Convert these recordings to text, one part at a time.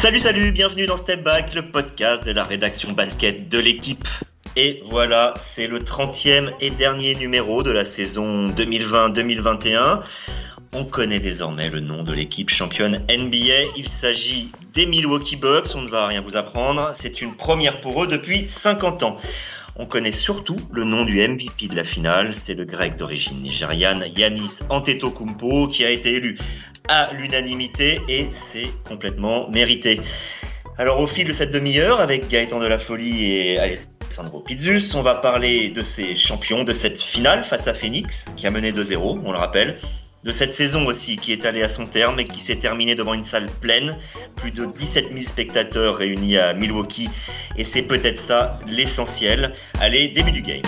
Salut, salut, bienvenue dans Step Back, le podcast de la rédaction basket de l'équipe. Et voilà, c'est le 30e et dernier numéro de la saison 2020-2021. On connaît désormais le nom de l'équipe championne NBA. Il s'agit des Milwaukee Bucks. On ne va rien vous apprendre. C'est une première pour eux depuis 50 ans. On connaît surtout le nom du MVP de la finale. C'est le grec d'origine nigériane Yanis Antetokounmpo qui a été élu à l'unanimité et c'est complètement mérité. Alors au fil de cette demi-heure avec Gaëtan de la Folie et Alessandro Pizzus, on va parler de ces champions, de cette finale face à Phoenix qui a mené 2-0, on le rappelle, de cette saison aussi qui est allée à son terme et qui s'est terminée devant une salle pleine, plus de 17 000 spectateurs réunis à Milwaukee et c'est peut-être ça l'essentiel. Allez, début du game.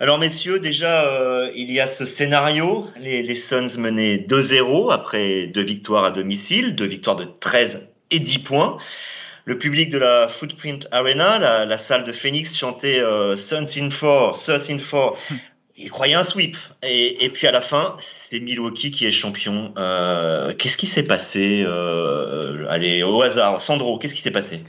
Alors messieurs, déjà euh, il y a ce scénario, les, les Suns menaient 2-0 après deux victoires à domicile, deux victoires de 13 et 10 points. Le public de la Footprint Arena, la, la salle de Phoenix, chantait euh, Suns in 4, Suns in 4. Il croyait un sweep. Et, et, puis à la fin, c'est Milwaukee qui est champion. Euh, qu'est-ce qui s'est passé Allez, au hasard. Sandro, qu'est-ce qui s'est passé?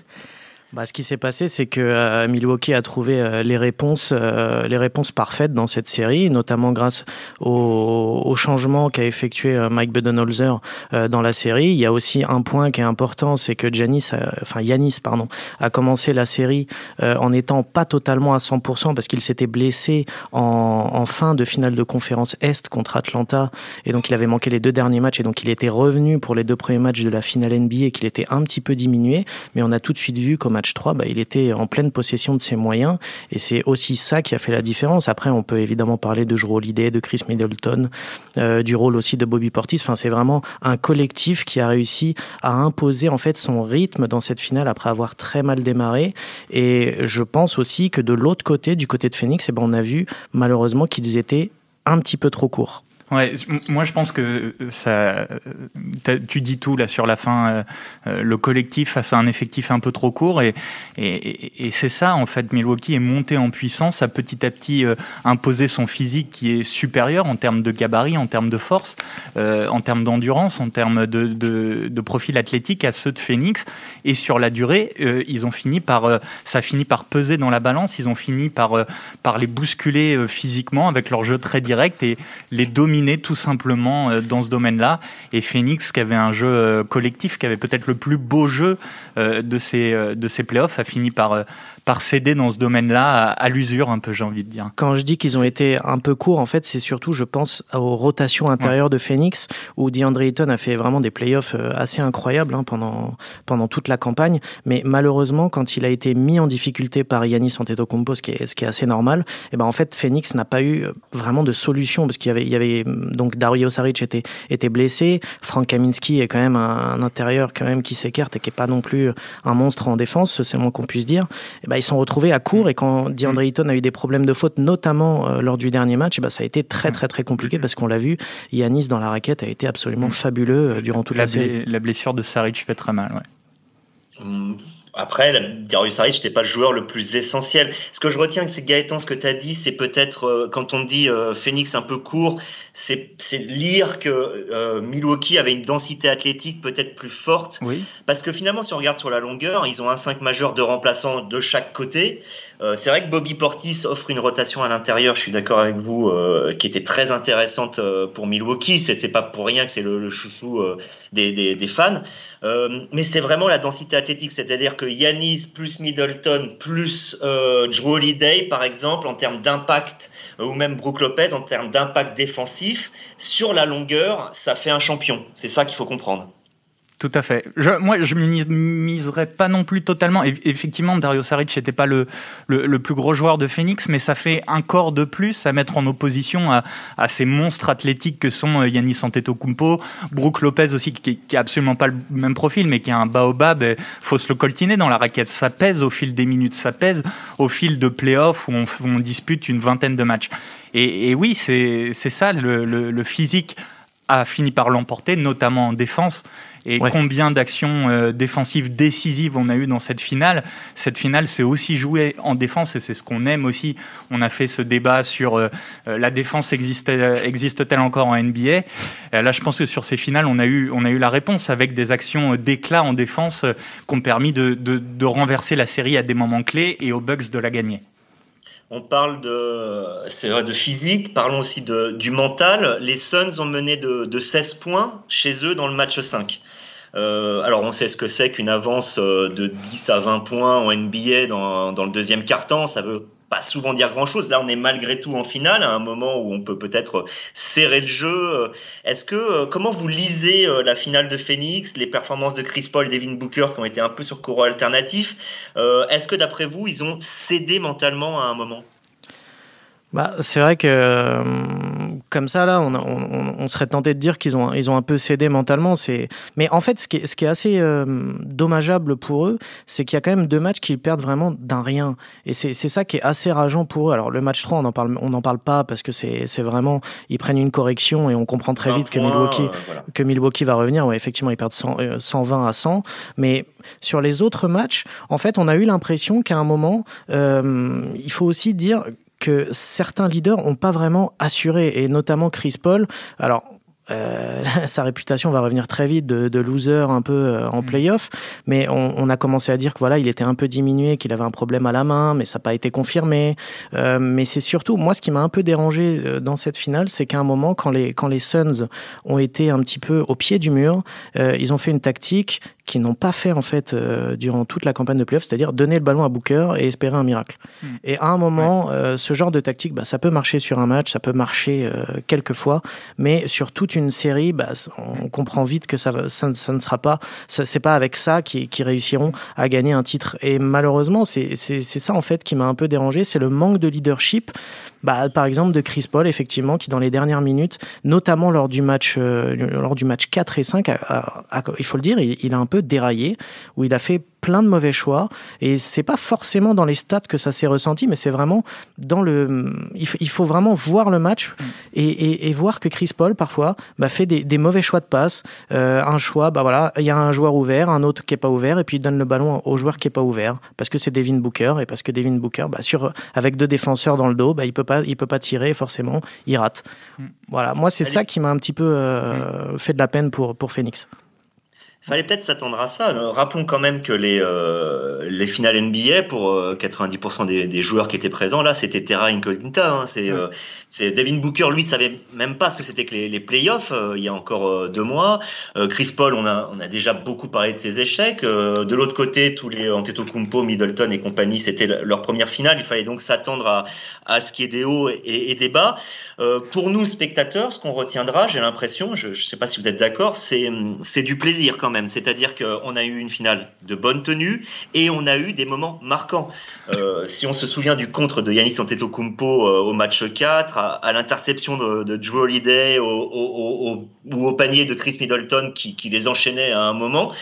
Bah, ce qui s'est passé, c'est que euh, Milwaukee a trouvé euh, les réponses, euh, les réponses parfaites dans cette série, notamment grâce au, au changement qu'a effectué Mike Budenholzer dans la série. Il y a aussi un point qui est important, c'est que Giannis, enfin Yanis, pardon, a commencé la série en étant pas totalement à 100% parce qu'il s'était blessé en, en, fin de finale de conférence Est contre Atlanta et donc il avait manqué les deux derniers matchs et donc il était revenu pour les deux premiers matchs de la finale NBA et qu'il était un petit peu diminué, mais on a tout de suite vu comment match 3, bah, il était en pleine possession de ses moyens et c'est aussi ça qui a fait la différence. Après, on peut évidemment parler de Drew Holiday, de Chris Middleton, euh, du rôle aussi de Bobby Portis. Enfin, c'est vraiment un collectif qui a réussi à imposer en fait son rythme dans cette finale après avoir très mal démarré. Et je pense aussi que de l'autre côté, du côté de Phoenix, eh ben, on a vu malheureusement qu'ils étaient un petit peu trop courts. Ouais, moi je pense que ça, tu dis tout là sur la fin, euh, le collectif face à un effectif un peu trop court et, c'est ça en fait. Milwaukee est monté en puissance, a petit à petit euh, imposé son physique qui est supérieur en termes de gabarit, en termes de force, euh, en termes d'endurance, en termes de, de, profil athlétique à ceux de Phoenix. Et sur la durée, euh, ils ont fini par, euh, ça a fini par peser dans la balance. Ils ont fini par par les bousculer physiquement avec leur jeu très direct et les dominer tout simplement euh, dans ce domaine-là. Et Phoenix, qui avait un jeu euh, collectif, qui avait peut-être le plus beau jeu euh, de ces, de ces playoffs, a fini par, par céder dans ce domaine-là à, l'usure un peu, j'ai envie de dire. Quand je dis qu'ils ont été un peu courts, en fait, c'est surtout, je pense, aux rotations intérieures de Phoenix, où DeAndre Ayton a fait vraiment des playoffs assez incroyables hein, pendant, pendant toute la campagne. Mais malheureusement, quand il a été mis en difficulté par Yanis Antetokounmpo, ce qui est, ce qui est assez normal, et eh ben en fait, Phoenix n'a pas eu vraiment de solution parce qu'il y avait, il y avait donc Dario Saric était était blessé, Frank Kaminski est quand même un, intérieur quand même qui s'écarte et qui est pas non plus un monstre en défense, c'est moins qu'on puisse dire. Et ben ils sont retrouvés à court et quand DeAndre Ayton a eu des problèmes de faute, notamment euh, lors du dernier match, et ben ça a été très très très compliqué parce qu'on l'a vu, Yanis dans la raquette a été absolument fabuleux euh, durant toute la, la série. La blessure de Saric fait très mal, ouais. Après, Darius Saric n'était pas le joueur le plus essentiel. Ce que je retiens, c'est Gaëtan, ce que tu as dit, c'est peut-être, euh, quand on dit euh, Phoenix un peu court, c'est lire que euh, Milwaukee avait une densité athlétique peut-être plus forte. Oui. Parce que finalement, si on regarde sur la longueur, ils ont un 5 majeur de remplaçants de chaque côté. Euh, c'est vrai que Bobby Portis offre une rotation à l'intérieur, je suis d'accord avec vous, euh, qui était très intéressante pour Milwaukee. C'est pas pour rien que c'est le, le, chouchou des, des, des, fans. Mais c'est vraiment la densité athlétique, c'est-à-dire que Yanis plus Middleton plus Drew Holiday, par exemple, en termes d'impact, ou même Brook Lopez, en termes d'impact défensif, sur la longueur, ça fait un champion. C'est ça qu'il faut comprendre. Tout à fait. Je, moi, je minimiserais pas non plus totalement. Effectivement, Dario Saric n'était pas le, le, plus gros joueur de Phoenix, mais ça fait un corps de plus à mettre en opposition à, ces monstres athlétiques que sont euh, Yannis Antetokounmpo, Brook Lopez aussi, qui, qui a absolument pas le même profil, mais qui a un baobab. Il faut se le coltiner dans la raquette. Ça pèse au fil des minutes, ça pèse au fil de playoffs où on, où on dispute une vingtaine de matchs. Et, oui, c'est ça le physique a fini par l'emporter, notamment en défense. Et combien d'actions euh, défensives décisives on a eu dans cette finale? Cette finale, c'est aussi joué en défense et c'est ce qu'on aime aussi. On a fait ce débat sur euh, euh, la défense existe-t-elle encore en NBA Là, je pense que sur ces finales, on a eu, on a eu la réponse avec des actions d'éclat en défense qui ont permis de, de renverser la série à des moments clés et aux Bucks de la gagner. On parle de, vrai, de physique, parlons aussi de, du mental. Les Suns ont mené de, de 16 points chez eux dans le match 5. Euh, alors on sait ce que c'est qu'une avance euh, de 10 à 20 points en NBA dans, dans le deuxième quart-temps. Ça veut pas souvent dire grand chose. Là, on est malgré tout en finale, à un moment où on peut peut-être serrer le jeu. Est-ce que, euh, comment vous lisez euh, la finale de Phoenix, les performances de Chris Paul et Devin Booker qui ont été un peu sur courant alternatif? Euh, Est-ce que d'après vous, ils ont cédé mentalement à un moment? Bah, c'est vrai que euh, comme ça là, on, on, on, serait tenté de dire qu'ils ont ils ont un peu cédé mentalement. C'est mais en fait ce qui est, ce qui est assez euh, dommageable pour eux, c'est qu'il y a quand même deux matchs qu'ils perdent vraiment d'un rien. Et c'est c'est ça qui est assez rageant pour eux. Alors le match 3, on en parle on n'en parle pas parce que c'est c'est vraiment ils prennent une correction et on comprend très vite que Milwaukee euh, que Milwaukee va revenir. Ouais, effectivement, ils perdent 100, 120 à 100, mais sur les autres matchs, en fait, on a eu l'impression qu'à un moment, il faut aussi dire que certains leaders n'ont pas vraiment assuré, et notamment Chris Paul. Alors, euh, sa réputation va revenir très vite de, de loser un peu euh, en mm. playoff, mais on, on, a commencé à dire que voilà, il était un peu diminué, qu'il avait un problème à la main, mais ça n'a pas été confirmé. Euh, mais c'est surtout moi ce qui m'a un peu dérangé euh, dans cette finale, c'est qu'à un moment quand les quand les Suns ont été un petit peu au pied du mur, euh, ils ont fait une tactique qu'ils n'ont pas fait en fait durant toute la campagne de playoff, c'est-à-dire donner le ballon à Booker et espérer un miracle. Mm. Et à un moment, ce genre de tactique, bah, ça peut marcher sur un match, ça peut marcher quelques fois, mais sur toute une une série, bah, on comprend vite que ça, ne sera pas, c'est pas avec ça qu'ils réussiront à gagner un titre. Et malheureusement, c'est ça en fait qui m'a un peu dérangé, c'est le manque de leadership bah, par exemple de Chris Paul, effectivement, qui dans les dernières minutes, notamment lors du match, euh, lors du match 4 et 5, il faut le dire, il, a un peu déraillé, où il a fait plein de mauvais choix et c'est pas forcément dans les stats que ça s'est ressenti mais c'est vraiment dans le il faut, vraiment voir le match et, et, voir que Chris Paul parfois bah, fait des, des, mauvais choix de passe euh, un choix bah voilà il y a un joueur ouvert un autre qui est pas ouvert et puis il donne le ballon au joueur qui est pas ouvert parce que c'est Devin Booker et parce que Devin Booker bah, sur avec deux défenseurs dans le dos bah, il peut il peut pas tirer, forcément, il rate. Mm. Voilà, moi c'est ça qui m'a un petit peu euh, fait de la peine pour, pour Phoenix. Fallait peut-être s'attendre à ça. Rappelons quand même que les, euh, les finales NBA, pour 90% euh, des, joueurs qui étaient présents, là, c'était Terra Incognita. Hein. C'est, c'est Devin Booker, lui, savait même pas ce que c'était que les, les playoffs il y a encore deux mois. Chris Paul, on a, déjà beaucoup parlé de ses échecs. de l'autre côté, tous les Antetokounmpo, Middleton et compagnie, c'était leur première finale. Il fallait donc s'attendre à, à ce qu'il y ait des hauts et, des bas. Euh, pour nous, spectateurs, ce qu'on retiendra, j'ai l'impression, je ne sais pas si vous êtes d'accord, c'est du plaisir quand même. C'est-à-dire qu'on a eu une finale de bonne tenue et on a eu des moments marquants. Euh, si on se souvient du contre de Yanis Antetokounmpo euh, au match 4, à, l'interception de, de Drew Holiday ou au panier de Chris Middleton qui, qui les enchaînait à un moment,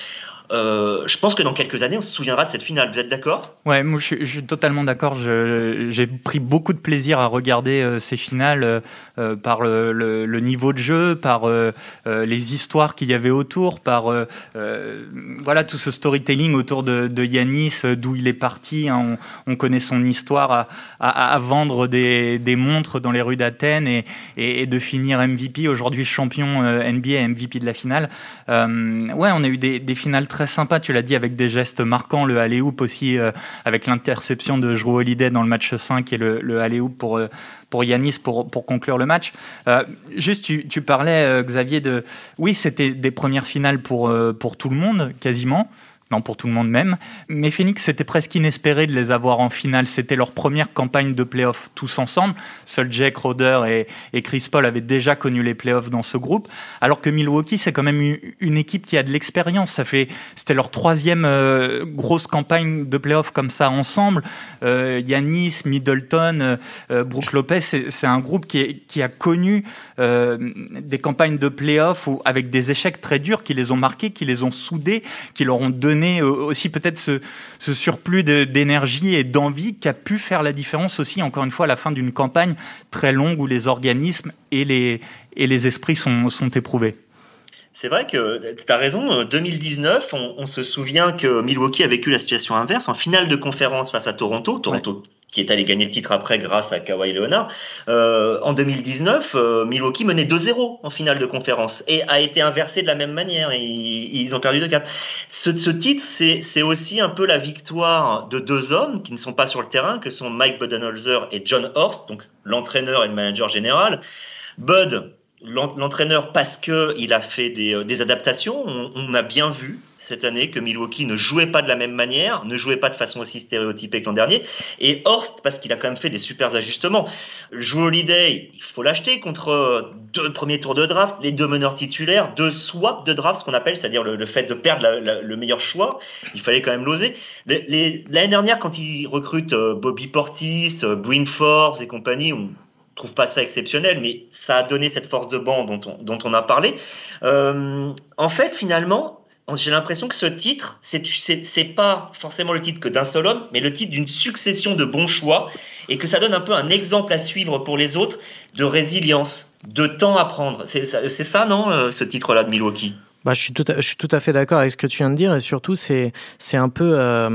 euh, je pense que dans quelques années, on se souviendra de cette finale. Vous êtes d'accord? Ouais, moi je, suis totalement d'accord. J'ai pris beaucoup de plaisir à regarder euh, ces finales euh, par le, niveau de jeu, par les histoires qu'il y avait autour, par voilà tout ce storytelling autour de, Yanis, d'où il est parti. Hein. on, on, connaît son histoire à, vendre des, montres dans les rues d'Athènes et, de finir MVP, aujourd'hui champion NBA, MVP de la finale. ouais, on a eu des, des finales très très sympa, tu l'as dit, avec des gestes marquants, le alley-oop aussi, euh, avec l'interception de Drew Holiday dans le match 5 et le, le alley-oop pour, euh, pour Yanis pour, pour conclure le match. Euh, juste, tu, tu parlais, Xavier, de... Oui, c'était des premières finales pour, pour tout le monde, quasiment non pour tout le monde même. Mais Phoenix, c'était presque inespéré de les avoir en finale. C'était leur première campagne de playoffs tous ensemble. Seul Jake Roder et, Chris Paul avaient déjà connu les playoffs dans ce groupe. Alors que Milwaukee, c'est quand même une équipe qui a de l'expérience. Ça fait, c'était leur troisième euh, grosse campagne de playoffs comme ça ensemble. Euh, Yanis, Middleton, euh, euh Brook Lopez, c'est un groupe qui, qui a connu des campagnes de playoffs avec des échecs très durs qui les ont marqués, qui les ont soudés, qui leur ont donné donné aussi peut-être ce, ce, surplus d'énergie et d'envie qui a pu faire la différence aussi, encore une fois, à la fin d'une campagne très longue où les organismes et les, et les esprits sont, sont éprouvés. C'est vrai que tu as raison, 2019, on, on, se souvient que Milwaukee a vécu la situation inverse en finale de conférence face à Toronto. Toronto qui est allé gagner le titre après grâce à Kawhi Leonard. Euh, en 2019, euh, Milwaukee menait 2-0 en finale de conférence et a été inversé de la même manière. Ils, ont perdu de 4 Ce, titre, c'est aussi un peu la victoire de deux hommes qui ne sont pas sur le terrain, que sont Mike Budenholzer et John Horst, donc l'entraîneur et le manager général. Bud, l'entraîneur parce que il a fait des, euh, adaptations. On, on, a bien vu cette année que Milwaukee ne jouait pas de la même manière, ne jouait pas de façon aussi stéréotypée que l'an dernier. Et Horst, parce qu'il a quand même fait des super ajustements. Joe Holiday, il faut l'acheter contre deux premiers tours de draft, les deux meneurs titulaires, deux swaps de draft, ce qu'on appelle, c'est-à-dire le, fait de perdre le meilleur choix. Il fallait quand même l'oser. L'année dernière, quand il recrute euh, Bobby Portis, euh, Bryn Forbes et compagnie, on trouve pas ça exceptionnel, mais ça a donné cette force de banc dont on, dont on a parlé. Euh, en fait, finalement, j'ai l'impression que ce titre, c'est pas forcément le titre que d'un seul homme, mais le titre d'une succession de bons choix et que ça donne un peu un exemple à suivre pour les autres de résilience, de temps à prendre. C'est ça, non, euh, ce titre-là de Milwaukee? Bah, je, suis tout à, je suis tout à fait d'accord avec ce que tu viens de dire et surtout, c'est un peu. Euh,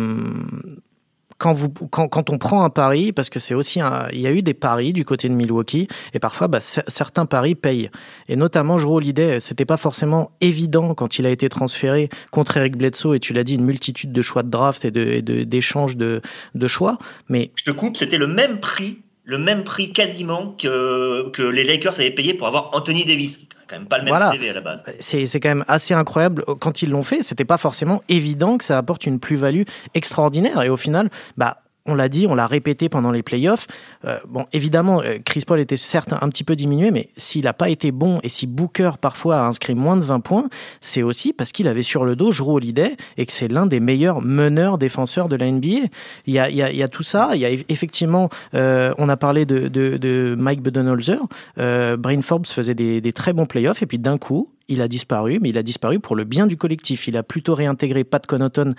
quand, vous, quand, quand, on prend un pari, parce que c'est aussi un, il y a eu des paris du côté de Milwaukee, et parfois bah, certains paris payent. Et notamment, Jero Holiday, c'était pas forcément évident quand il a été transféré contre Eric Bledsoe, et tu l'as dit, une multitude de choix de draft et d'échanges de, de, de, choix. Mais je te coupe, c'était le même prix, le même prix quasiment que, que les Lakers avaient payé pour avoir Anthony Davis quand même pas le même voilà. CV à la base. C'est, c'est quand même assez incroyable. Quand ils l'ont fait, c'était pas forcément évident que ça apporte une plus-value extraordinaire. Et au final, bah, on l'a dit, on l'a répété pendant les playoffs. Euh, bon, évidemment, euh, Chris Paul était certes un petit peu diminué, mais s'il n'a pas été bon et si Booker parfois a inscrit moins de 20 points, c'est aussi parce qu'il avait sur le dos Jrue Holiday et que c'est l'un des meilleurs meneurs défenseurs de la NBA. Il y a, tout ça. Il y a effectivement, euh, on a parlé de Mike Budenholzer. Euh, Brain Forbes faisait des, des très bons playoffs et puis d'un coup, il a disparu, mais il a disparu pour le bien du collectif. Il a plutôt réintégré Pat Connaughton,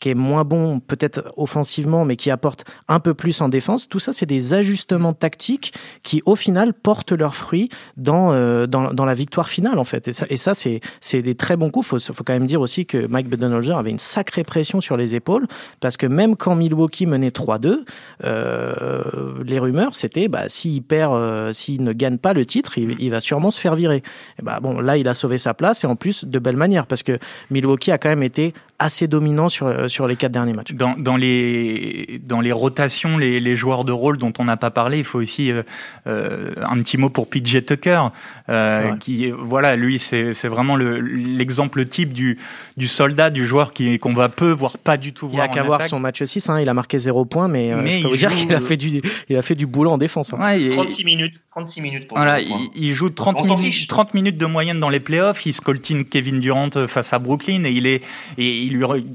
qui est moins bon peut-être offensivement, mais qui apporte un peu plus en défense. Tout ça, c'est des ajustements tactiques qui, au final, portent leurs fruits dans, euh, dans, la victoire finale, en fait. Et ça, c'est, c'est des très bons coups. Il faut, faut quand même dire aussi que Mike Budenholzer avait une sacrée pression sur les épaules, parce que même quand Milwaukee menait 3-2, euh, les rumeurs, c'était bah, s'il perd, euh, s'il ne gagne pas le titre, il, il, va sûrement se faire virer. Et bah, bon, là, il a sauvé sa place et en plus de belle manière parce que Milwaukee a quand même été assez dominant sur, euh, sur les quatre derniers matchs. Dans, dans, les, dans les rotations, les, les joueurs de rôle dont on n'a pas parlé, il faut aussi euh, euh un petit mot pour PJ Tucker, euh, qui, voilà, lui, c'est vraiment l'exemple type du, du soldat, du joueur qu'on va peu, voire pas du tout voir. Il n'y a qu'à voir son match 6, hein, il a marqué 0 points, mais, mais je peux vous dire qu'il a, fait du, il a fait du boulot en défense. Hein. Ouais, 36 minutes, 36 minutes pour voilà, il, il, joue 30 minutes, 30 minutes de moyenne dans les playoffs, il scoltine Kevin Durant face à Brooklyn et il est, et il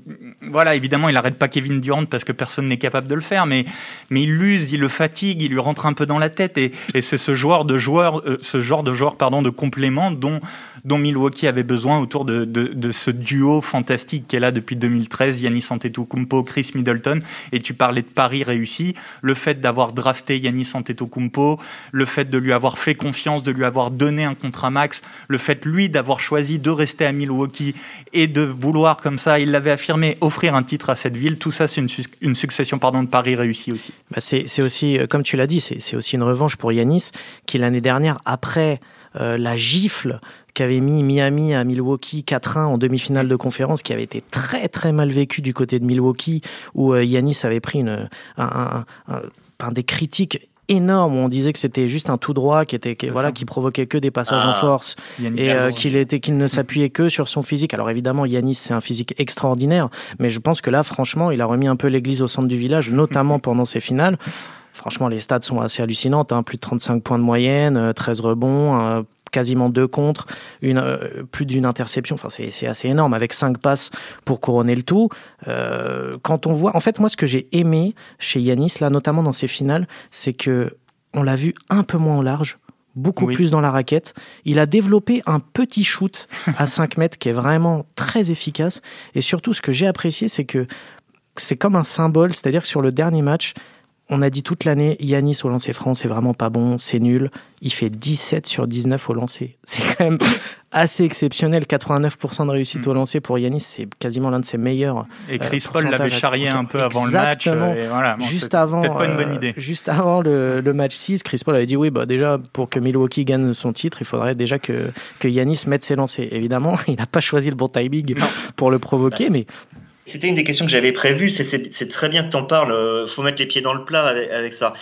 voilà, évidemment, il arrête pas Kevin Durant parce que personne n'est capable de le faire, mais, mais il l'use, il le fatigue, il lui rentre un peu dans la tête, et, c'est ce joueur de joueur, euh, ce genre de joueur, pardon, de complément dont, dont Milwaukee avait besoin autour de, de, ce duo fantastique qui est là depuis 2013, Yanis Antetokounmpo, Chris Middleton, et tu parlais de Paris réussi, le fait d'avoir drafté Yanis Antetokounmpo, le fait de lui avoir fait confiance, de lui avoir donné un contrat max, le fait lui d'avoir choisi de rester à Milwaukee et de vouloir comme ça, il l'avait affirmé, offrir un titre à cette ville. Tout ça, c'est une, succession pardon, de paris réussis aussi. Bah c'est aussi, euh, comme tu l'as dit, c'est aussi une revanche pour Yanis, qui l'année dernière, après euh, la gifle qu'avait mis Miami à Milwaukee 4-1 en demi-finale de conférence, qui avait été très très mal vécu du côté de Milwaukee, où euh, Yanis avait pris une, un, un, un, des critiques énorme où on disait que c'était juste un tout droit qui était qui, voilà qui provoquait que des passages ah, en force et euh, qu'il était qu'il ne s'appuyait que sur son physique. Alors évidemment Yanis c'est un physique extraordinaire, mais je pense que là franchement il a remis un peu l'église au centre du village, notamment pendant ses finales. Franchement, les stats sont assez hallucinantes. Hein. Plus de 35 points de moyenne, 13 euh, rebonds, euh, quasiment deux contre, une, euh, plus d'une interception. Enfin, c'est assez énorme avec cinq passes pour couronner le tout. Euh, quand on voit, en fait, moi, ce que j'ai aimé chez Yanis, là, notamment dans ses finales, c'est que on l'a vu un peu moins en large beaucoup plus dans la raquette. Il a développé un petit shoot à 5 mètres qui est vraiment très efficace. Et surtout, ce que j'ai apprécié, c'est que c'est comme un symbole, c'est-à-dire que sur le dernier match, on a dit toute l'année, Yanis au lancer franc, c'est vraiment pas bon, c'est nul. Il fait 17 sur 19 au lancer. C'est quand même assez exceptionnel. 89% de réussite mm. au lancer pour Yanis, c'est quasiment l'un de ses meilleurs. Et Chris Paul l'avait charrié un peu avant le match. Euh, voilà, juste avant, pas une bonne euh, juste avant le, match 6, Chris Paul avait dit oui, bah déjà pour que Milwaukee gagne son titre, il faudrait déjà que, que Yanis mette ses lancers. Évidemment, il n'a pas choisi le bon timing pour le provoquer, bah, mais c'était une des questions que j'avais prévues. C'est très bien que tu en parles. Euh, faut mettre les pieds dans le plat avec, ça.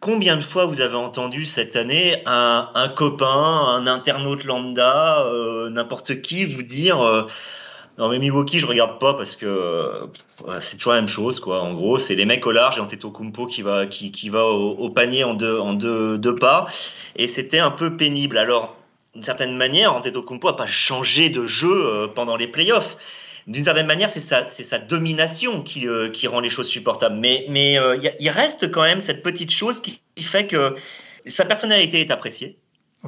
Combien de fois vous avez entendu cette année un, copain, un internaute lambda, euh, n'importe qui vous dire euh, non mais Milwaukee je regarde pas parce que c'est toujours la même chose quoi. En gros c'est les mecs au large et Antetokounmpo qui va qui, qui va au, panier en deux en deux pas et c'était un peu pénible. Alors d'une certaine manière Antetokounmpo a pas changé de jeu pendant les playoffs d'une certaine manière, c'est sa, c'est sa domination qui, euh, qui rend les choses supportables. Mais, mais euh, il reste quand même cette petite chose qui, fait que sa personnalité est appréciée.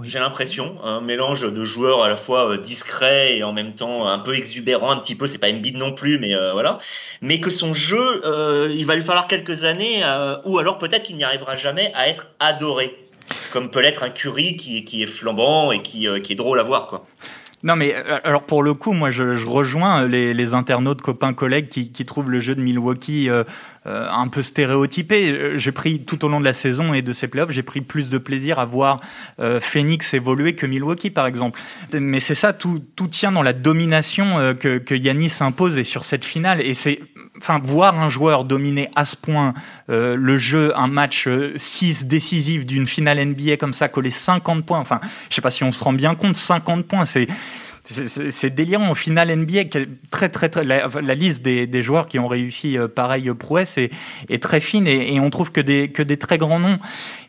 J'ai l'impression, un mélange de joueurs à la fois euh, discret et en même temps un peu exubérant, un petit peu, c'est pas Embiid non plus, mais voilà. Mais que son jeu, il va lui falloir quelques années, ou alors peut-être qu'il n'y arrivera jamais à être adoré, comme peut l'être un Curry qui, qui est flambant et qui, qui est drôle à voir, quoi. Non, mais euh, alors pour le coup, moi, je, rejoins euh, les, internautes, copains, collègues qui, trouvent le jeu de Milwaukee euh, un peu stéréotypé. J'ai pris tout au long de la saison et de ces playoffs, j'ai pris plus de plaisir à voir Phoenix évoluer que Milwaukee, par exemple. Mais c'est ça, tout, tout tient dans la domination que, que Yanis impose et sur cette finale. Et c'est enfin, voir un joueur dominer à ce point euh, le jeu, un match 6 euh, décisif d'une finale NBA comme ça, coller 50 points, enfin, je sais pas si on se rend bien compte, 50 points, c'est c'est délirant. Au final, NBA, très, très, très, la, liste des, joueurs qui ont réussi euh, pareil prouesse est, est très fine et, et, on trouve que des, que des très grands noms.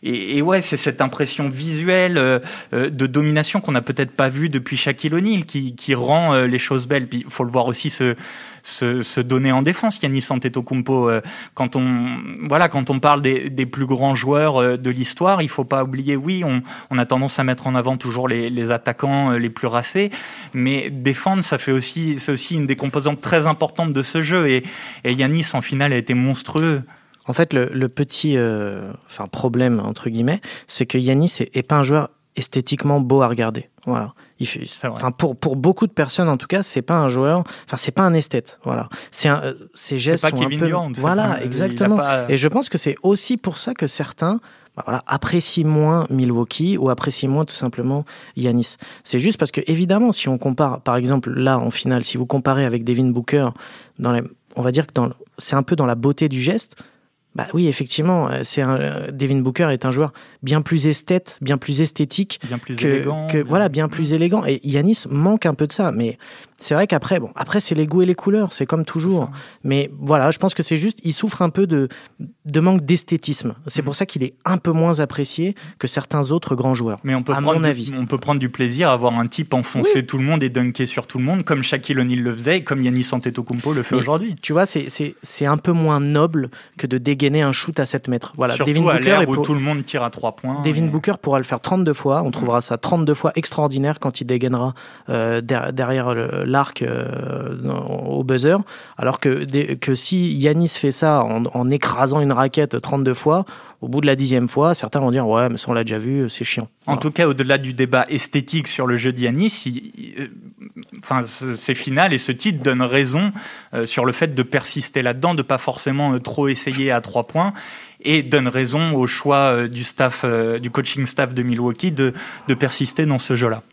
Et, et ouais, c'est cette impression visuelle euh, euh, de domination qu'on n'a peut-être pas vue depuis Shaquille O'Neal qui, qui rend les choses belles. Puis il faut le voir aussi se, se, se donner en défense, Yannis Antetokounmpo. Quand on, voilà, quand on parle des, des plus grands joueurs de l'histoire, il faut pas oublier, oui, on, on, a tendance à mettre en avant toujours les, les attaquants les plus racés, mais défendre, ça fait aussi, c'est aussi une des composantes très importantes de ce jeu. Et, et Yanis, en finale, a été monstrueux. En fait, le, petit euh, enfin, problème, entre guillemets, c'est que Yanis est, pas un joueur esthétiquement beau à regarder. Voilà. Il fait, enfin, pour, pour beaucoup de personnes, en tout cas, c'est pas un joueur, enfin, c'est pas un esthète. Voilà. C'est un, euh, ses gestes sont un peu. voilà, exactement. Et je pense que c'est aussi pour ça que certains bah voilà, apprécie moins Milwaukee ou apprécie moins tout simplement Yanis. C'est juste parce que évidemment, si on compare, par exemple là en finale, si vous comparez avec Devin Booker, dans les, on va dire que c'est un peu dans la beauté du geste. Bah oui, effectivement, euh, c'est un, euh, Devin Booker est un joueur bien plus esthète, bien plus esthétique, bien plus que, élégant, que voilà, bien plus élégant. Et Yanis manque un peu de ça, mais c'est vrai qu'après, bon, après c'est les goûts et les couleurs, c'est comme toujours. Mais voilà, je pense que c'est juste, il souffre un peu de, de manque d'esthétisme. C'est pour mm. ça qu'il est un peu moins apprécié que certains autres grands joueurs. Mais on peut prendre mon avis. on peut prendre du plaisir à voir un type enfoncer tout le monde et dunker sur tout le monde, comme Shaquille O'Neal le faisait, et comme Yannis Antetokounmpo le fait aujourd'hui. Tu vois, c'est un peu moins noble que de dégainer un shoot à 7 mètres. Voilà. Surtout Devin à Booker où tout le monde tire à 3 points. Devin Booker pourra le faire 32 fois. On trouvera ça 32 fois extraordinaire quand il dégainera euh, derrière le l'arc euh, au buzzer. Alors que, que si Yanis fait ça en, écrasant une raquette 32 fois, au bout de la dixième fois, certains vont dire ouais, mais ça on l'a déjà vu, c'est chiant. En tout cas, au-delà du débat esthétique sur le jeu de Yanis, euh, enfin, ces finales et ce titre donnent raison euh, sur le fait de persister là-dedans, de pas forcément trop essayer à trois points et donne raison au choix du staff, du coaching staff de Milwaukee de, de persister dans ce jeu-là.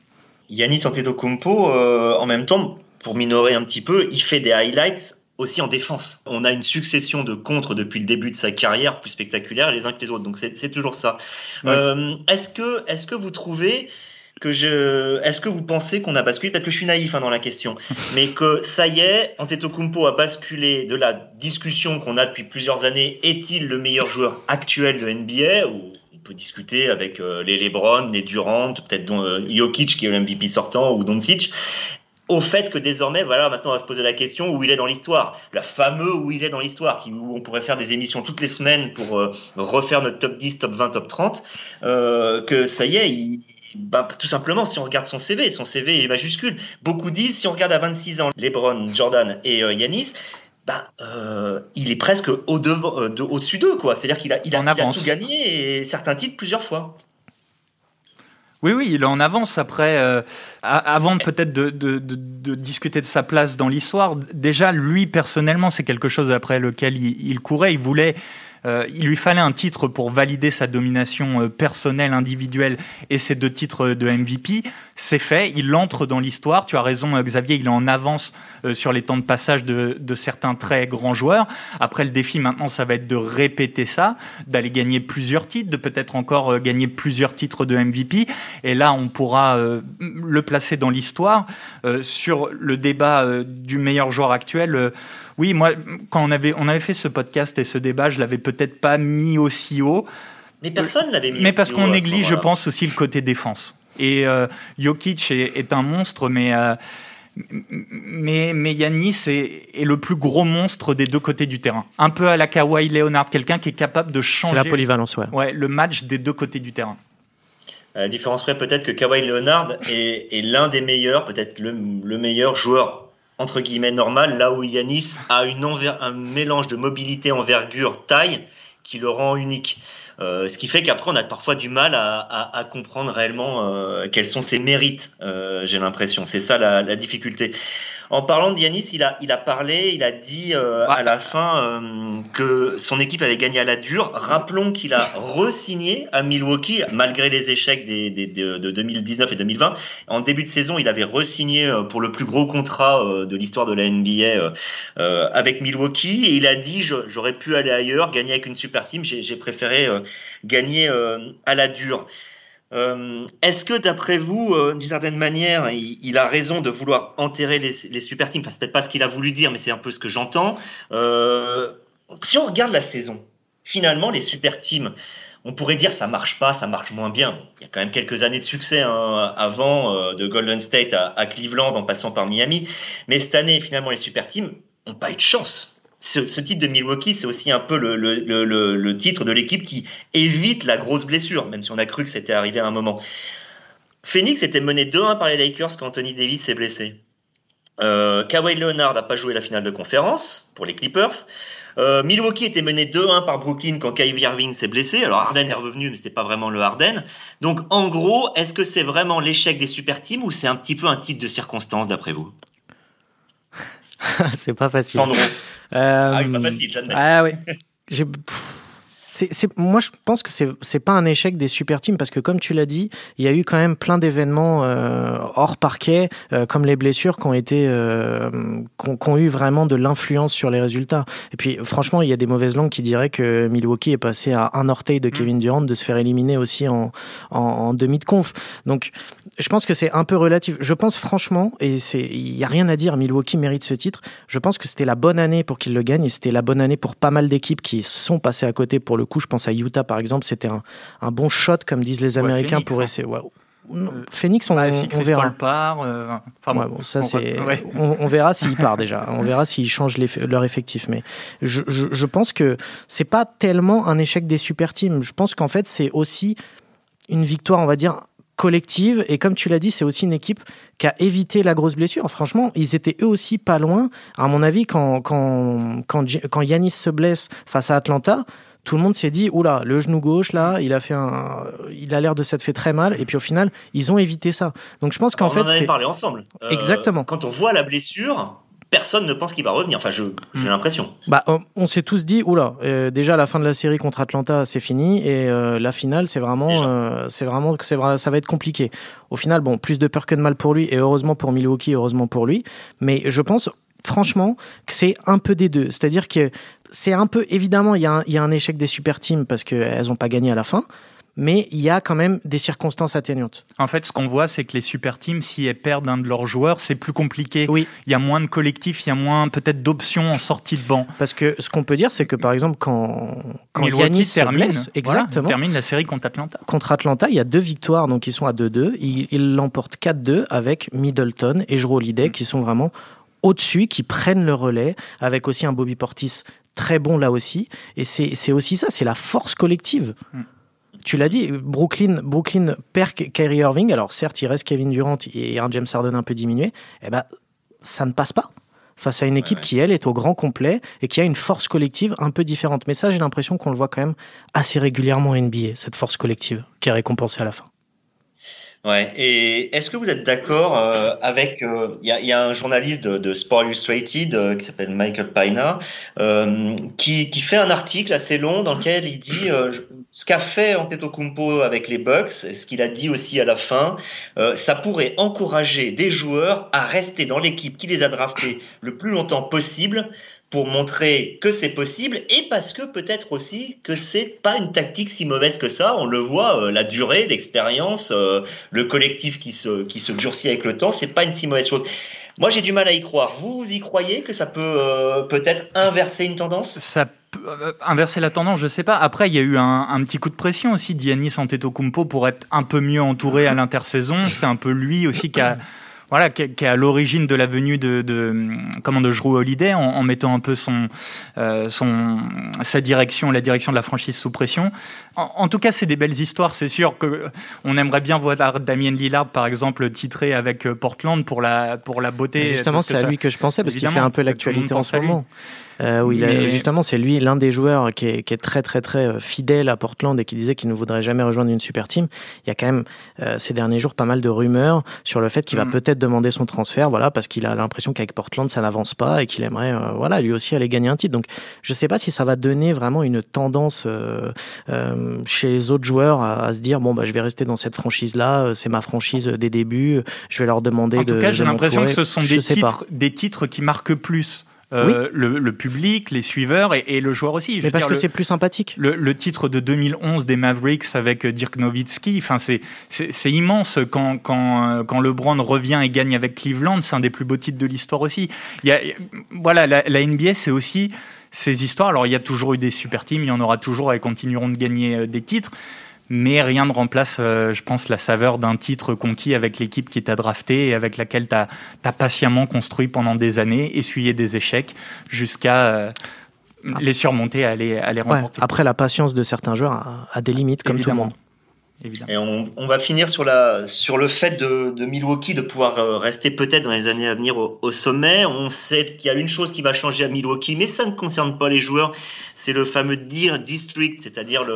Yanis Antetokounmpo, euh, en même temps, pour minorer un petit peu, il fait des highlights aussi en défense. On a une succession de contres depuis le début de sa carrière, plus spectaculaires les uns que les autres. Donc c'est toujours ça. Euh, est-ce que, est-ce que vous trouvez que je, est-ce que vous pensez qu'on a basculé? Peut-être que je suis naïf hein, dans la question, mais que ça y est, Antetokounmpo a basculé de la discussion qu'on a depuis plusieurs années. Est-il le meilleur joueur actuel de NBA ou peut discuter avec euh, les LeBron, les Durant, peut-être euh, Jokic qui est le MVP sortant ou Doncic. au fait que désormais, voilà, maintenant on va se poser la question où il est dans l'histoire, la fameux où il est dans l'histoire, où on pourrait faire des émissions toutes les semaines pour euh, refaire notre top 10, top 20, top 30, euh, que ça y est, bah, tout simplement, si on regarde son CV, son CV est majuscule. Beaucoup disent, si on regarde à 26 ans, LeBron, Jordan et Yanis, bah, euh, il est presque au euh, au-dessus d'eux, quoi. C'est-à-dire qu'il a, il a, il a, tout gagné et certains titres plusieurs fois. Oui, oui, il est en avance. Après, euh, avant peut-être de, de, de, de, discuter de sa place dans l'histoire, déjà, lui, personnellement, c'est quelque chose après lequel il, il courait. Il voulait euh, il lui fallait un titre pour valider sa domination euh, personnelle, individuelle et ses deux titres de MVP. C'est fait, il entre dans l'histoire. Tu as raison, euh, Xavier, il est en avance sur les temps de passage de, de certains très grands joueurs. Après, le défi maintenant, ça va être de répéter ça, d'aller gagner plusieurs titres, de peut-être encore gagner plusieurs titres de MVP. Et là, on pourra le placer dans l'histoire. Sur le débat du meilleur joueur actuel, oui, moi, quand on avait, on avait fait ce podcast et ce débat, je l'avais peut-être pas mis aussi haut. Mais personne l'avait mis. Mais parce qu'on néglige, je pense, aussi le côté défense. Et euh, Jokic est, un monstre, mais. Euh, mais, mais Yanis est, est, le plus gros monstre des deux côtés du terrain. Un peu à la Kawhi Leonard, quelqu'un qui est capable de changer. C'est la polyvalence, ouais. ouais. Le match des deux côtés du terrain. À la différence près, peut-être que Kawhi Leonard est, est l'un des meilleurs, peut-être le, le, meilleur joueur entre guillemets normal, là où Yanis a un mélange de mobilité, envergure, taille qui le rend unique. Euh, ce qui fait qu'après on a parfois du mal à, comprendre réellement euh, quels sont ses mérites. Euh, J'ai l'impression, c'est ça la difficulté. En parlant de Yanis, il a, il a parlé, il a dit euh, à la fin euh, que son équipe avait gagné à la dure. Rappelons qu'il a re-signé à Milwaukee malgré les échecs des, des, de 2019 et 2020. En début de saison, il avait re-signé euh, pour le plus gros contrat de l'histoire de la NBA avec Milwaukee et il a dit j'aurais pu aller ailleurs, gagner avec une super team. J'ai préféré gagner à la dure. Euh, est-ce que d'après vous, euh, d'une certaine manière, il, a raison de vouloir enterrer les, super teams? Enfin, c'est peut-être pas ce qu'il a voulu dire, mais c'est un peu ce que j'entends. Euh, si on regarde la saison, finalement, les super teams, on pourrait dire ça marche pas, ça marche moins bien. Il y a quand même quelques années de succès hein, avant de Golden State à, à Cleveland en passant par Miami, mais cette année, finalement, les super teams n'ont pas eu de chance ce, titre de Milwaukee, c'est aussi un peu le, le, le, le titre de l'équipe qui évite la grosse blessure, même si on a cru que c'était arrivé à un moment. Phoenix était mené 2-1 par les Lakers quand Anthony Davis s'est blessé. Euh, Kawhi Leonard n'a pas joué la finale de conférence pour les Clippers. Euh, Milwaukee était mené 2-1 par Brooklyn quand Kyrie Irving s'est blessé. Alors Harden est revenu, mais c'était pas vraiment le Harden. Donc en gros, est-ce que c'est vraiment l'échec des super teams ou c'est un petit peu un titre de circonstance d'après vous? C'est pas facile. Sandro. Euh, ah oui, pas facile, j'admets. Ah oui. c'est, moi, je pense que c'est, c'est pas un échec des super teams parce que, comme tu l'as dit, il y a eu quand même plein d'événements euh, hors parquet, euh, comme les blessures, qui ont été, euh, qui ont eu vraiment de l'influence sur les résultats. Et puis, franchement, il y a des mauvaises langues qui diraient que Milwaukee est passé à un orteil de mm. Kevin Durant de se faire éliminer aussi en, en, en demi de conf. Donc, je pense que c'est un peu relatif. Je pense franchement, et c'est, il y a rien à dire, Milwaukee mérite ce titre. Je pense que c'était la bonne année pour qu'il le gagne et c'était la bonne année pour pas mal d'équipes qui sont passées à côté pour le coup. Je pense à Utah par exemple, c'était un, un bon shot comme disent les Américains pour hein. essayer. Phoenix, on, on verra. Part, euh, enfin, bon, ça c'est. On, on, verra s'il part déjà. On verra s'ils changent leur effectif. Mais je, je, je pense que c'est pas tellement un échec des super teams. Je pense qu'en fait c'est aussi une victoire, on va dire collective. Et comme tu l'as dit, c'est aussi une équipe qui a évité la grosse blessure. Franchement, ils étaient eux aussi pas loin. À mon avis, quand, quand, quand, quand Yanis se blesse face à Atlanta, tout le monde s'est dit oula le genou gauche là il a fait un il a l'air de s'être fait très mal et puis au final ils ont évité ça donc je pense qu'en fait on en avait parlé ensemble euh, exactement quand on voit la blessure personne ne pense qu'il va revenir. Enfin, j'ai hmm. l'impression. Bah, on, s'est tous dit, oula, euh, déjà la fin de la série contre Atlanta, c'est fini, et euh, la finale, c'est vraiment, euh, c'est vraiment, c'est vrai, ça va être compliqué. Au final, bon, plus de peur que de mal pour lui, et heureusement pour Milwaukee, heureusement pour lui. Mais je pense, franchement, que c'est un peu des deux. C'est-à-dire que c'est un peu, évidemment, il y, a un, y a un échec des super teams parce qu'elles n'ont pas gagné à la fin. mais il y a quand même des circonstances atténuantes. En fait, ce qu'on voit, c'est que les super teams, si elles perdent un de leurs joueurs, c'est plus compliqué. Oui. Il y a moins de collectifs, il y a moins peut-être d'options en sortie de banc. Parce que ce qu'on peut dire, c'est que par exemple, quand, quand Yanis termine, exactement, termine la série contre Atlanta. Contre Atlanta, il y a deux victoires, donc ils sont à 2-2. Ils l'emportent 4-2 avec Middleton et Jrue Holiday, mm. qui sont vraiment au-dessus, qui prennent le relais, avec aussi un Bobby Portis très bon là aussi. Et c'est aussi ça, c'est la force collective. Mm. Tu l'as dit, Brooklyn, Brooklyn perd Kyrie Irving. Alors certes, il reste Kevin Durant et un James Harden un peu diminué. Eh ben, ça ne passe pas face à une équipe qui, elle, est au grand complet et qui a une force collective un peu différente. Mais ça, j'ai l'impression qu'on le voit quand même assez régulièrement en NBA, cette force collective qui est récompensée à la fin. Ouais. Et est-ce que vous êtes d'accord euh, avec euh, il y, a, y, a, un journaliste de, de Sport Illustrated euh, qui s'appelle Michael Pina qui, qui fait un article assez long dans lequel il dit ce qu'a fait Antetokounmpo avec les Bucks, ce qu'il a dit aussi à la fin, ça pourrait encourager des joueurs à rester dans l'équipe qui les a draftés le plus longtemps possible pour montrer que c'est possible et parce que peut-être aussi que c'est pas une tactique si mauvaise que ça. On le voit, euh, la durée, l'expérience, euh, le collectif qui se, qui se durcit avec le temps, c'est pas une si mauvaise chose. Moi, j'ai du mal à y croire. Vous, y croyez que ça peut euh, peut-être inverser une tendance? Ça inverser la tendance, je sais pas. Après, il y a eu un, un petit coup de pression aussi d'Yanis Antetokounmpo pour être un peu mieux entouré à l'intersaison. C'est un peu lui aussi qui a voilà, qui, est à l'origine de la venue de, de comment de Drew Holiday en, mettant un peu son, euh, son, sa direction, la direction de la franchise sous pression. En, tout cas, c'est des belles histoires. C'est sûr que on aimerait bien voir Damien Lillard, par exemple, titré avec euh, Portland pour la pour la beauté. Justement, c'est à lui que je pensais parce qu'il fait un peu l'actualité en ce moment. Euh, oui, justement, c'est lui l'un des joueurs qui est, qui est, très très très fidèle à Portland et qui disait qu'il ne voudrait jamais rejoindre une super team. Il y a quand même euh, ces derniers jours pas mal de rumeurs sur le fait qu'il va mm. peut-être demander son transfert, voilà, parce qu'il a l'impression qu'avec Portland ça n'avance pas et qu'il aimerait, euh, voilà, lui aussi aller gagner un titre. Donc, je sais pas si ça va donner vraiment une tendance euh, chez les autres joueurs à, se dire bon bah je vais rester dans cette franchise là, c'est ma franchise des débuts, je vais leur demander en de. En tout cas, j'ai l'impression que ce sont des titres, des titres qui marquent plus. Euh, le, public, les suiveurs et, le joueur aussi. Mais parce que c'est plus sympathique. Le, titre de 2011 des Mavericks avec Dirk Nowitzki, enfin c'est immense quand quand quand LeBron revient et gagne avec Cleveland, c'est un des plus beaux titres de l'histoire aussi. Il y a, voilà, la, la NBA c'est aussi ces histoires. Alors il y a toujours eu des super teams, il y en aura toujours et continueront de gagner euh, des titres mais rien ne remplace, euh, je pense, la saveur d'un titre conquis avec l'équipe qui t'a drafté et avec laquelle tu as, patiemment construit pendant des années, essuyé des échecs jusqu'à euh, les surmonter, aller, les remporter. après, la patience de certains joueurs a, des limites, comme tout le monde. Et on, va finir sur, la, sur le fait de, Milwaukee de pouvoir euh, rester peut-être dans les années à venir au, sommet. On sait qu'il y a une chose qui va changer à Milwaukee, mais ça ne concerne pas les joueurs. C'est le fameux Deer District, c'est-à-dire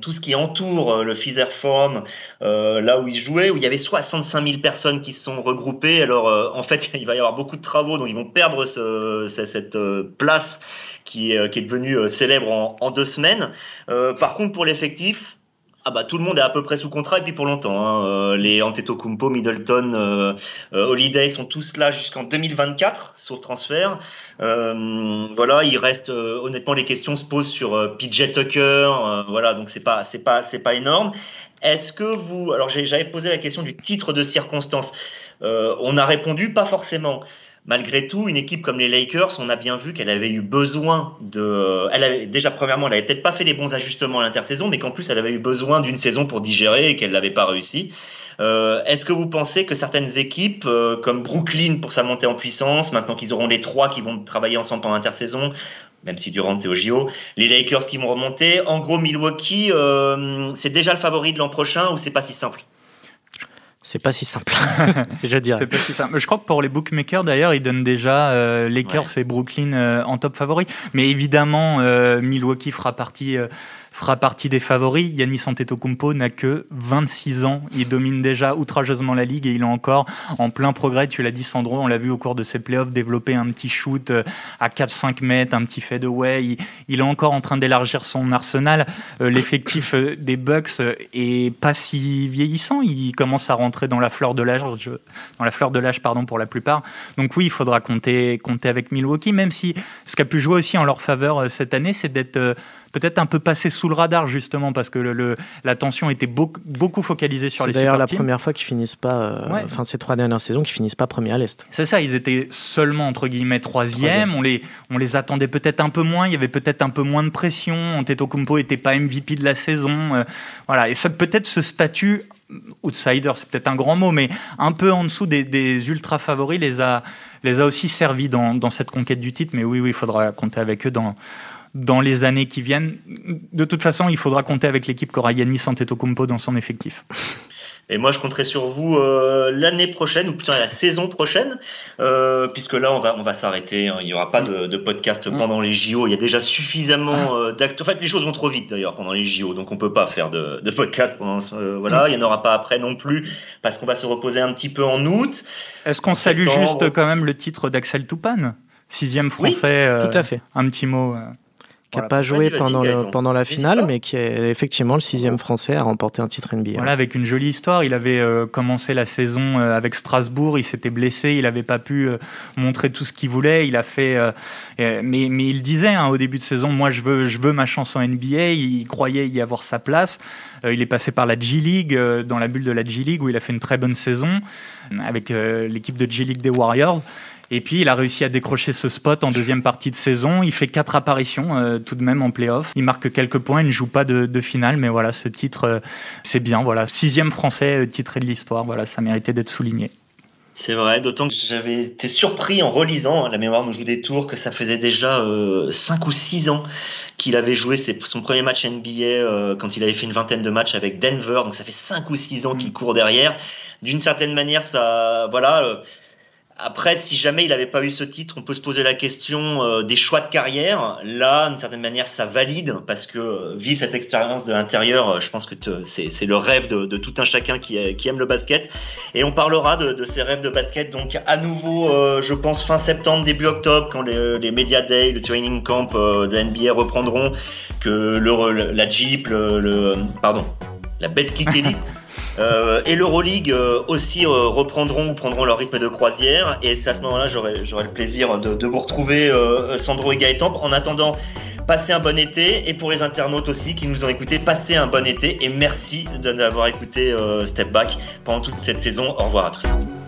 tout ce qui entoure euh, le Fizer Forum, euh, là où ils jouaient, où il y avait 65 000 personnes qui se sont regroupées. Alors en fait, il va y avoir beaucoup de travaux, donc ils vont perdre ce, cette place qui est, qui est devenue célèbre en, en deux semaines. par contre, pour l'effectif, ah bah tout le monde est à peu près sous contrat et puis pour longtemps. Hein. Euh, les Antetokounmpo, Middleton, euh, euh, Holiday sont tous là jusqu'en 2024 sur transfert. Euh, voilà, il reste honnêtement les questions se posent sur PJ Tucker. voilà, donc c'est pas c'est pas c'est pas énorme. Est-ce que vous alors j'avais posé la question du titre de circonstance. on a répondu pas forcément malgré tout, une équipe comme les Lakers, on a bien vu qu'elle avait eu besoin de. Elle avait, déjà, premièrement, elle avait peut-être pas fait les bons ajustements à l'intersaison, mais qu'en plus, elle avait eu besoin d'une saison pour digérer et qu'elle l'avait pas réussi. Euh, Est-ce que vous pensez que certaines équipes, euh, comme Brooklyn pour sa montée en puissance, maintenant qu'ils auront les trois qui vont travailler ensemble pendant l'intersaison, même si Durant est au JO, les Lakers qui vont remonter, en gros Milwaukee, euh, c'est déjà le favori de l'an prochain ou c'est pas si simple? C'est pas si simple, je dirais. Pas si simple. Je crois que pour les bookmakers, d'ailleurs, ils donnent déjà euh, Lakers et Brooklyn euh, en top favori. Mais évidemment, euh, Milwaukee fera partie euh, fera partie des favoris. Yannis Antetokounmpo n'a que 26 ans. Il domine déjà outrageusement la ligue et il est encore en plein progrès. Tu l'as dit, Sandro, on l'a vu au cours de ses playoffs développer un petit shoot euh, à 4-5 mètres, un petit fadeaway. Il, il est encore en train d'élargir son arsenal. Euh, l'effectif euh, des Bucks est pas si vieillissant. Il commence à rentrer dans la fleur de l'âge, dans la fleur de l'âge, pardon, pour la plupart. Donc oui, il faudra compter, compter avec Milwaukee, même si ce qui a pu jouer aussi en leur faveur cette année, c'est d'être peut-être un peu passé sous le radar justement parce que le, la tension était beaucoup, beaucoup focalisée sur les. C'est d'ailleurs la première fois qu'ils finissent pas, euh, enfin ces trois dernières saisons, qu'ils finissent pas premier à l'est. C'est ça, ils étaient seulement entre guillemets troisième. On les, on les attendait peut-être un peu moins. Il y avait peut-être un peu moins de pression. Antetokounmpo était pas MVP de la saison. Euh, voilà, et ça peut-être ce statut outsider, c'est peut-être un grand mot, mais un peu en dessous des, des ultra favoris les a les a aussi servis dans, dans cette conquête du titre. Mais oui, oui, il faudra compter avec eux dans dans les années qui viennent. De toute façon, il faudra compter avec l'équipe qu'aura Yannis Antetokounmpo dans son effectif. Et moi, je compterai sur vous euh, l'année prochaine, ou plutôt la saison prochaine, euh, puisque là, on va, on va s'arrêter. Hein. Il n'y aura pas de, de podcast mm. pendant les JO. Il y a déjà suffisamment euh, d'actes. En fait, les choses vont trop vite d'ailleurs pendant les JO, donc on peut pas faire de, de podcast pendant. Euh, voilà, mm. il n'y en aura pas après non plus, parce qu'on va se reposer un petit peu en août. Est-ce qu'on salue juste quand même le titre d'Axel Toupane, sixième français oui, tout à fait. Un petit mot qui n'a pas joué pendant, le, pendant la finale, mais qui est effectivement le sixième français à remporter un titre NBA. Voilà, avec une jolie histoire. Il avait euh, commencé la saison euh, avec Strasbourg, il s'était blessé, il n'avait pas pu euh, montrer tout ce qu'il voulait. Il a fait, mais, mais il disait hein, au début de saison, moi je veux, je veux ma chance en NBA. Il croyait y avoir sa place. il est passé par la G League, dans la bulle de la G League, où il a fait une très bonne saison avec l'équipe de G League des Warriors. Et puis il a réussi à décrocher ce spot en deuxième partie de saison. Il fait quatre apparitions euh, tout de même en playoff. Il marque quelques points, il ne joue pas de, finale, mais voilà, ce titre, euh, c'est bien. Voilà, sixième français euh, titré de l'histoire. Voilà, ça méritait d'être souligné. C'est vrai, d'autant que j'avais été surpris en relisant hein, La mémoire nous joue des tours que ça faisait déjà euh, 5 ou 6 ans qu'il avait joué son premier match NBA quand il avait fait une vingtaine de matchs avec Denver. Donc ça fait 5 ou 6 ans qu'il court derrière. D'une certaine manière, ça, voilà, après, si jamais il n'avait pas eu ce titre, on peut se poser la question euh, des choix de carrière. Là, d'une certaine manière, ça valide parce que euh, vivre cette expérience de l'intérieur, euh, je pense que c'est le rêve de, tout un chacun qui, qui, aime le basket. Et on parlera de, de, ces rêves de basket. Donc, à nouveau, je pense fin septembre, début octobre, quand les, Media Day, le training camp de la NBA reprendront, que la Jeep, le, le pardon, la Betclic Elite euh, et l'Euroleague euh, aussi euh, reprendront ou prendront leur rythme de croisière. Et c'est à ce moment-là, j'aurai le plaisir de, vous retrouver, Sandro et Gaëtan. En attendant, passez un bon été. Et pour les internautes aussi qui nous ont écoutés, passez un bon été. Et merci d'avoir écouté Step Back pendant toute cette saison. Au revoir à tous.